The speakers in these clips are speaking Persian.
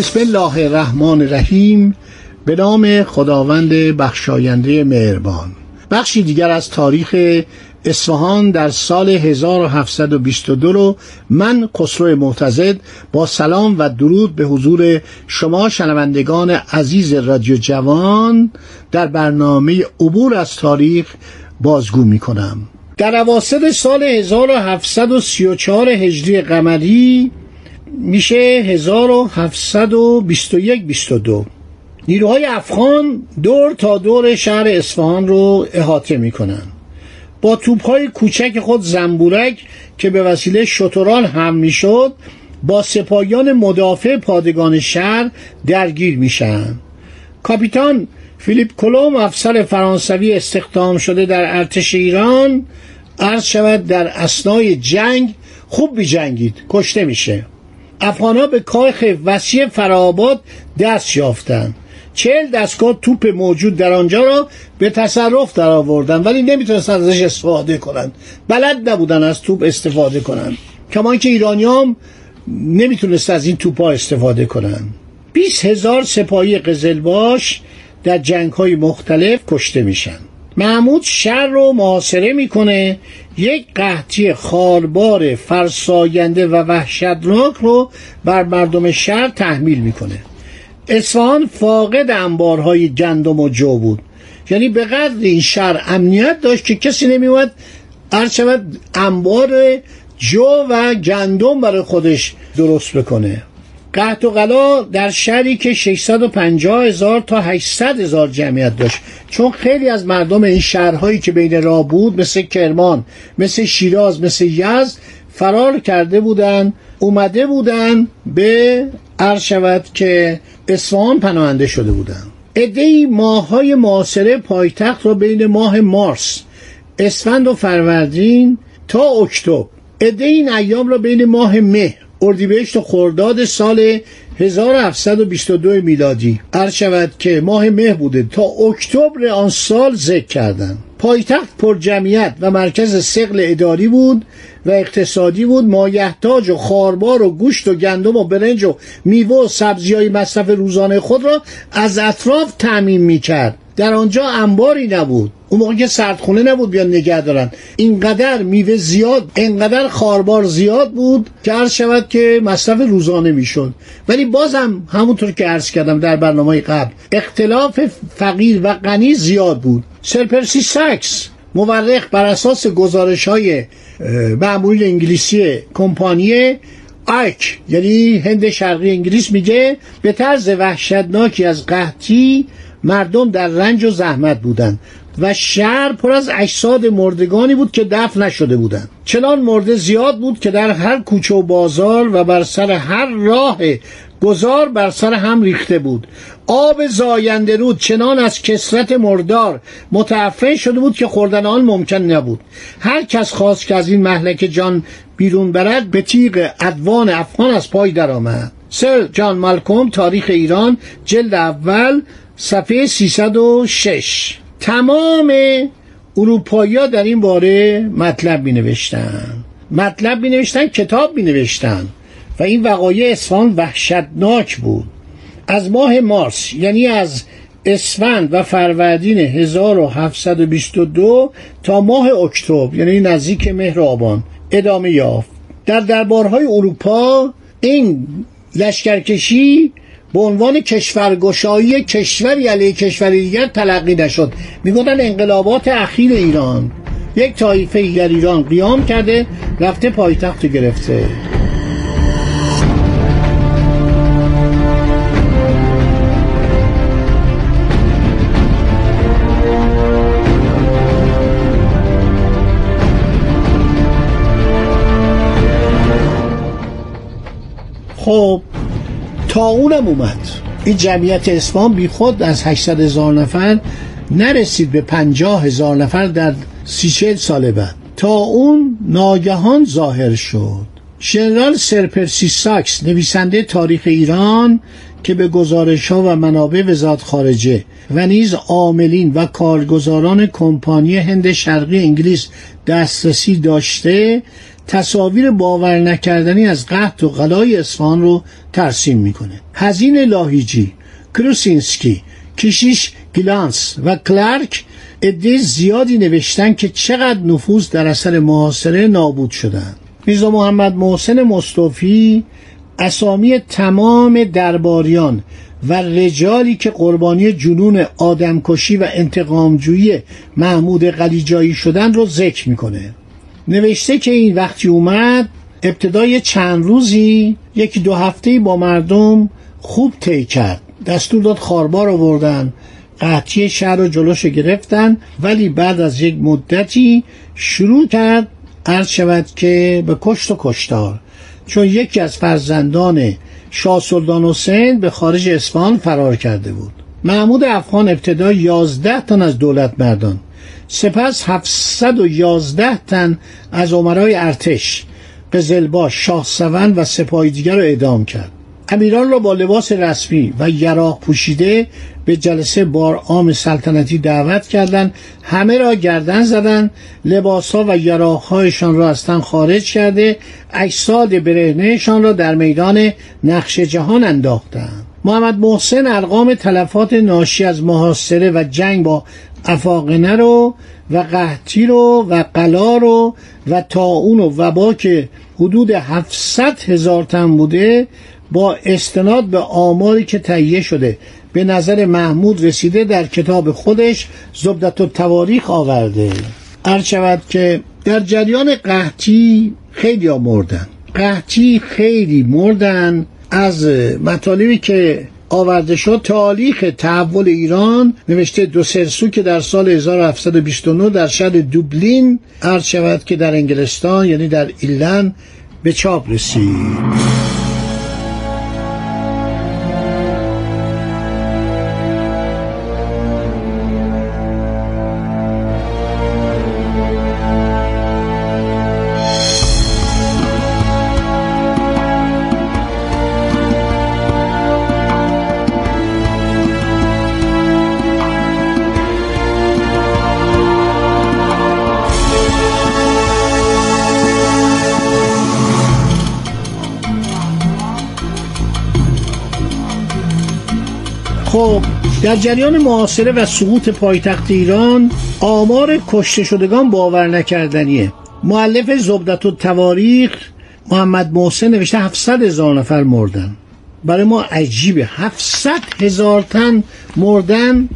بسم الله الرحمن الرحیم. به نام خداوند بخشاینده مهربان. بخشی دیگر از تاریخ اصفهان در سال 1722 رو من خسرو معتزد با سلام و درود به حضور شما شنوندگان عزیز رادیو جوان در برنامه عبور از تاریخ بازگو می کنم. در اواسط سال 1734 هجری قمری میشه 1721 22 نیروهای افغان دور تا دور شهر اصفهان رو احاطه می‌کنن. با توپهای کوچک خود زنبورک که به وسیله شتران هم می‌شد با سپاهیان مدافع پادگان شهر درگیر میشن. کاپیتان فیلیپ کلوم افسر فرانسوی استخدام شده در ارتش ایران عرض شود در اسنای جنگ خوب بی جنگید کشته میشه. افغانها به کاخ وسیع فراباد دست یافتند چهل دستگاه توپ موجود در آنجا را به تصرف در آوردن ولی نمی‌تونستن ازش استفاده کنند بلد نبودن از توپ استفاده کنند کمان که ایرانی هم نمی‌تونست از این توپ ها استفاده کنند 20 هزار سپاهی قزلباش در جنگ های مختلف کشته میشن. محمود شهر رو محاصره می‌کنه یک قحطی خاربار فرساینده و وحشتناک رو بر مردم شهر تحمیل می‌کنه. اصفهان فاقد انبارهای گندم و جو بود. یعنی به قدر این شهر امنیت داشت که کسی نمیومد شود انبار جو و گندم برای خودش درست بکنه. قحط و غلا در شهری که 650 هزار تا 800 هزار جمعیت داشت. چون خیلی از مردم این شهرهایی که بین راه بود مثل کرمان مثل شیراز مثل یزد فرار کرده بودن اومده بودن به عرض شود که اصفهان پناهنده شده بودن. ادهی ماه های معاصره پایتخت را بین ماه مارس اسفند و فروردین تا اکتبر. عده این ایام را بین ماه مه اردیبهشت و خرداد سال 1722 میلادی. عرض شود که ماه مه بوده تا اکتبر آن سال ذکر کردند پایتخت پر جمعیت و مرکز سقل اداری بود و اقتصادی بود. مایحتاج و خاربار و گوشت و گندم و برنج و میوه و سبزی های مصرف روزانه خود را از اطراف تعمین می‌کرد. در آنجا انباری نبود. اون موقع که سردخونه نبود بیان نگه دارن. اینقدر میوه زیاد اینقدر خاربار زیاد بود که عرض شود که مصرف روزانه می‌شد. ولی بازم همونطور که عرض کردم در برنامه قبل اختلاف فقیر و غنی زیاد بود. سرپرسی ساکس مورخ بر اساس گزارش های معمول انگلیسی کمپانی آیک یعنی هند شرقی انگلیس میگه به طرز وحشتناکی از قحطی مردم در رنج و زحمت بودند و شهر پر از اجساد مردگانی بود که دفن نشده بودند. چنان مرده زیاد بود که در هر کوچه و بازار و بر سر هر راه گذار بر سر هم ریخته بود. آب زاینده رود چنان از کسرت مردار متعفن شده بود که خوردن آن ممکن نبود. هر کس خواست که از این محلک جان بیرون برد به تیغ ادوان افغان از پای درآمد. سر جان مالکوم تاریخ ایران جلد اول صفحه 306 تمام اروپایی ها در این باره مطلب می نوشتن مطلب می نوشتن کتاب می نوشتن و این وقایع اصفهان وحشتناک بود. از ماه مارس یعنی از اسفند و فروردین 1722 تا ماه اکتبر یعنی نزدیک مهر آبان ادامه یافت. در دربارهای اروپا این لشکرکشی به عنوان کشورگشایی کشوری علیه کشوری دیگر تلقی نشد. می‌گفتن انقلابات اخیر ایران. یک طایفه در ایران قیام کرده رفته پایتخت گرفته. خب تا اونم اومد. این جمعیت اصفهان بی خود از 800 هزار نفر نرسید به 50 هزار نفر در سی سال بعد. تا اون ناگهان ظاهر شد. ژنرال سرپرسی ساکس نویسنده تاریخ ایران که به گزارش ها و منابع وزارت خارجه و نیز عاملین و کارگزاران کمپانی هند شرقی انگلیس دسترسی داشته تصاویر باور نکردنی از قحط و غلای اصفهان رو ترسیم می‌کنه. هزین لاهیجی کروسینسکی کشیش گلانس و کلارک عده زیادی نوشتن که چقدر نفوذ در اثر محاصره نابود شدند میرزا محمد محسن مصطفی اسامی تمام درباریان و رجالی که قربانی جنون آدمکشی و انتقامجویی محمود قلیجایی شدن رو ذکر می‌کنه. نوشته که این وقتی اومد ابتدای چند روزی یکی دو هفته با مردم خوب طی کرد. دستور داد خاربار آوردن قحطی شهر رو جلوش گرفتن ولی بعد از یک مدتی شروع کرد عرض شود که به کشت و کشتار. چون یکی از فرزندان شاه سلطان حسین به خارج اصفهان فرار کرده بود. محمود افغان ابتدا یازده تن از دولت مردان سپس 711 تن از عمرای ارتش قزلباش شاه سون و سپاهی دیگر را اعدام کرد. امیران را با لباس رسمی و یراق پوشیده به جلسه بار عام سلطنتی دعوت کردند. همه را گردن زدند. لباسها و یراقهایشان را از تن خارج کرده اجساد برهنهشان را در میدان نقش جهان انداختند. محمد محسن ارقام تلفات ناشی از محاصره و جنگ با افاقنه رو و قحطی رو و قلا رو و تاون و وبا که حدود 700 هزار تن بوده با استناد به آماری که تهیه شده. به نظر محمود رسیده در کتاب خودش زبدت و تواریخ آورده شود که در جریان قحطی خیلی ها مردن. قحطی خیلی مردن از مطالبی که آورده شد تاریخ تحول ایران نوشته دو سرسو که در سال 1729 در شهر دوبلین عرض شود که در انگلستان یعنی در ایلن به چاپ رسید. خب در جریان معاصره و سقوط پایتخت ایران آمار کشته شدگان باور نکردنیه. معلف زبدت و تواریخ محمد محسن نوشته 700 هزار نفر مردن. برای ما عجیبه. 700 هزار تن مردن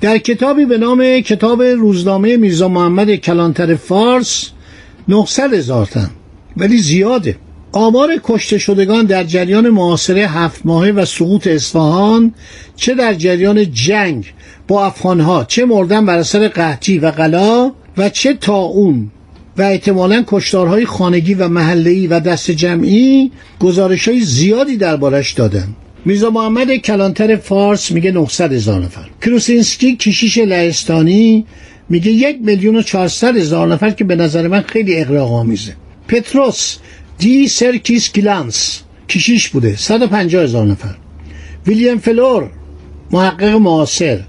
در کتابی به نام کتاب روزنامه میرزا محمد کلانتر فارس 900 هزار تن. ولی زیاده. آمار کشته شدگان در جریان معاصره هفت ماهه و سقوط اصفهان چه در جریان جنگ با افغانها چه مردن بر اثر قحطی و غلا و چه اون و احتمالا کشتارهای خانگی و محله‌ای و دسته جمعی گزارش های زیادی دربارش دادن میرزا محمد کلانتر فارس میگه 900 هزار نفر. کروسینسکی کشیش لهستانی میگه یک میلیون و چهارصد هزار نفر که به نظر من خیلی اغراق آمیزه پتروس دی سرکیس کلانس کشیش بوده 150 هزار نفر ویلیام فلور محقق معاصر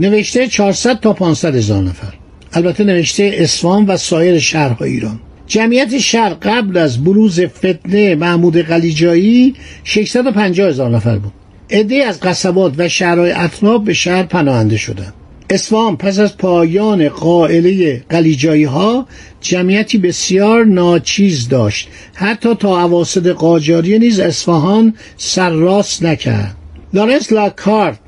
نوشته 400 تا 500 هزار نفر البته نوشته اسفان و سایر شهرهای ایران جمعیت شهر قبل از بروز فتنه محمود قلیجایی 650 هزار نفر بود عده از قصبات و شهرهای اطناب به شهر پناهنده شدند اسفان پس از پایان قائله قلیجایی ها جمعیتی بسیار ناچیز داشت. حتی تا عواسط قاجاری نیز اصفهان سرراست نکرد. لارنس لاکارت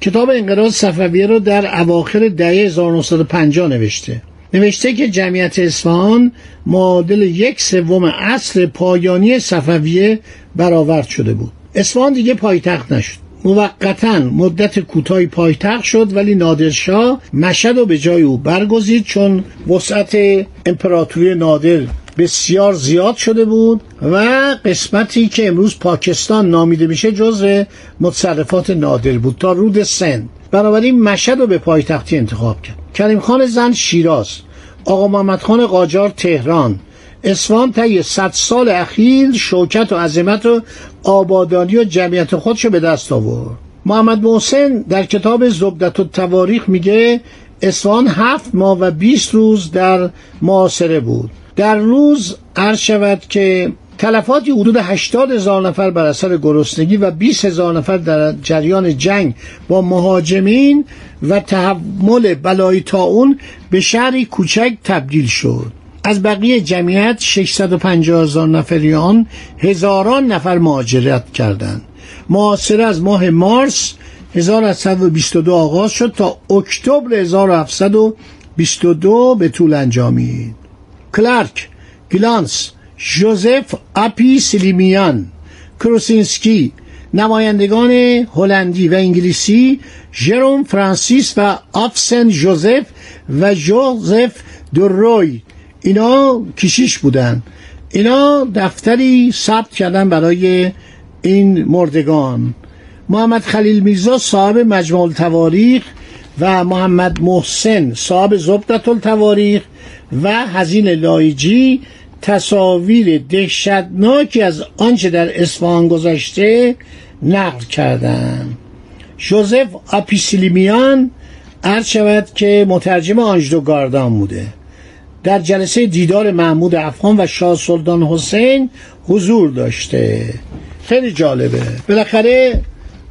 کتاب انقراض صفویه را در اواخر دهه 1950 نوشته. نوشته که جمعیت اصفهان معادل یک سوم اصل پایانی صفویه برآورد شده بود. اصفهان دیگه پایتخت نشد. موقتا مدت کوتاهی پایتخت شد ولی نادرشاه مشهد رو به جای او برگزید چون وسعت امپراتوری نادر بسیار زیاد شده بود و قسمتی که امروز پاکستان نامیده میشه جزء متصرفات نادر بود تا رود سند بنابراین مشهد رو به پایتختی انتخاب کرد. کریم خان زن شیراز آقا محمد خان قاجار تهران اصفهان طی صد سال اخیر شوکت و عظمت و آبادانی و جمعیت خودشو به دست آورد. محمد محسن در کتاب زبدت و تواریخ میگه اصفهان هفت ماه و بیست روز در معاصره بود. در روز عرض شود که تلفاتی حدود 80 هزار نفر بر اثر گرسنگی و 20 هزار نفر در جریان جنگ با مهاجمین و تحمل بلای تاون به شهری کوچک تبدیل شد. از بقیه جمعیت 650 هزار نفریان هزاران نفر مهاجرت کردند. معاصره از ماه مارس 1722 آغاز شد تا اکتبر 1722 به طول انجامید. کلارک گلانس جوزف اپی سلیمیان کروسینسکی نمایندگان هلندی و انگلیسی ژروم فرانسیس و آفسن جوزف و جوزف دروی اینا کشیش بودن. اینا دفتری ثبت کردن برای این مردگان. محمد خلیل میرزا صاحب مجموع التواریخ و محمد محسن صاحب زبدت التواریخ و هزین لایجی تصاویر دهشتناکی از آنچه در اصفهان گذشته نقل کردند جوزف آپیسیلیمیان عرض شود که مترجم آنجدو گاردان بوده. در جلسه دیدار محمود افغان و شاه سلطان حسین حضور داشته. خیلی جالبه. بالاخره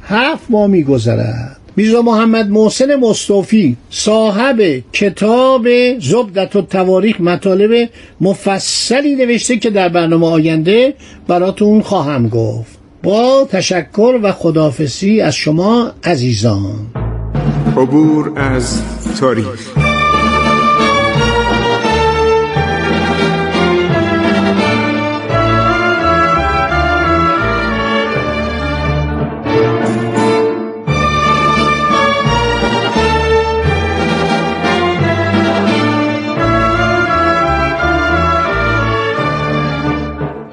هفت ماه میگذرد. میرزا محمد محسن مصطفی صاحب کتاب زبدت و تواریخ مطالب مفصلی نوشته که در برنامه آینده براتون خواهم گفت. با تشکر و خدافسی از شما عزیزان. عبور از تاریخ.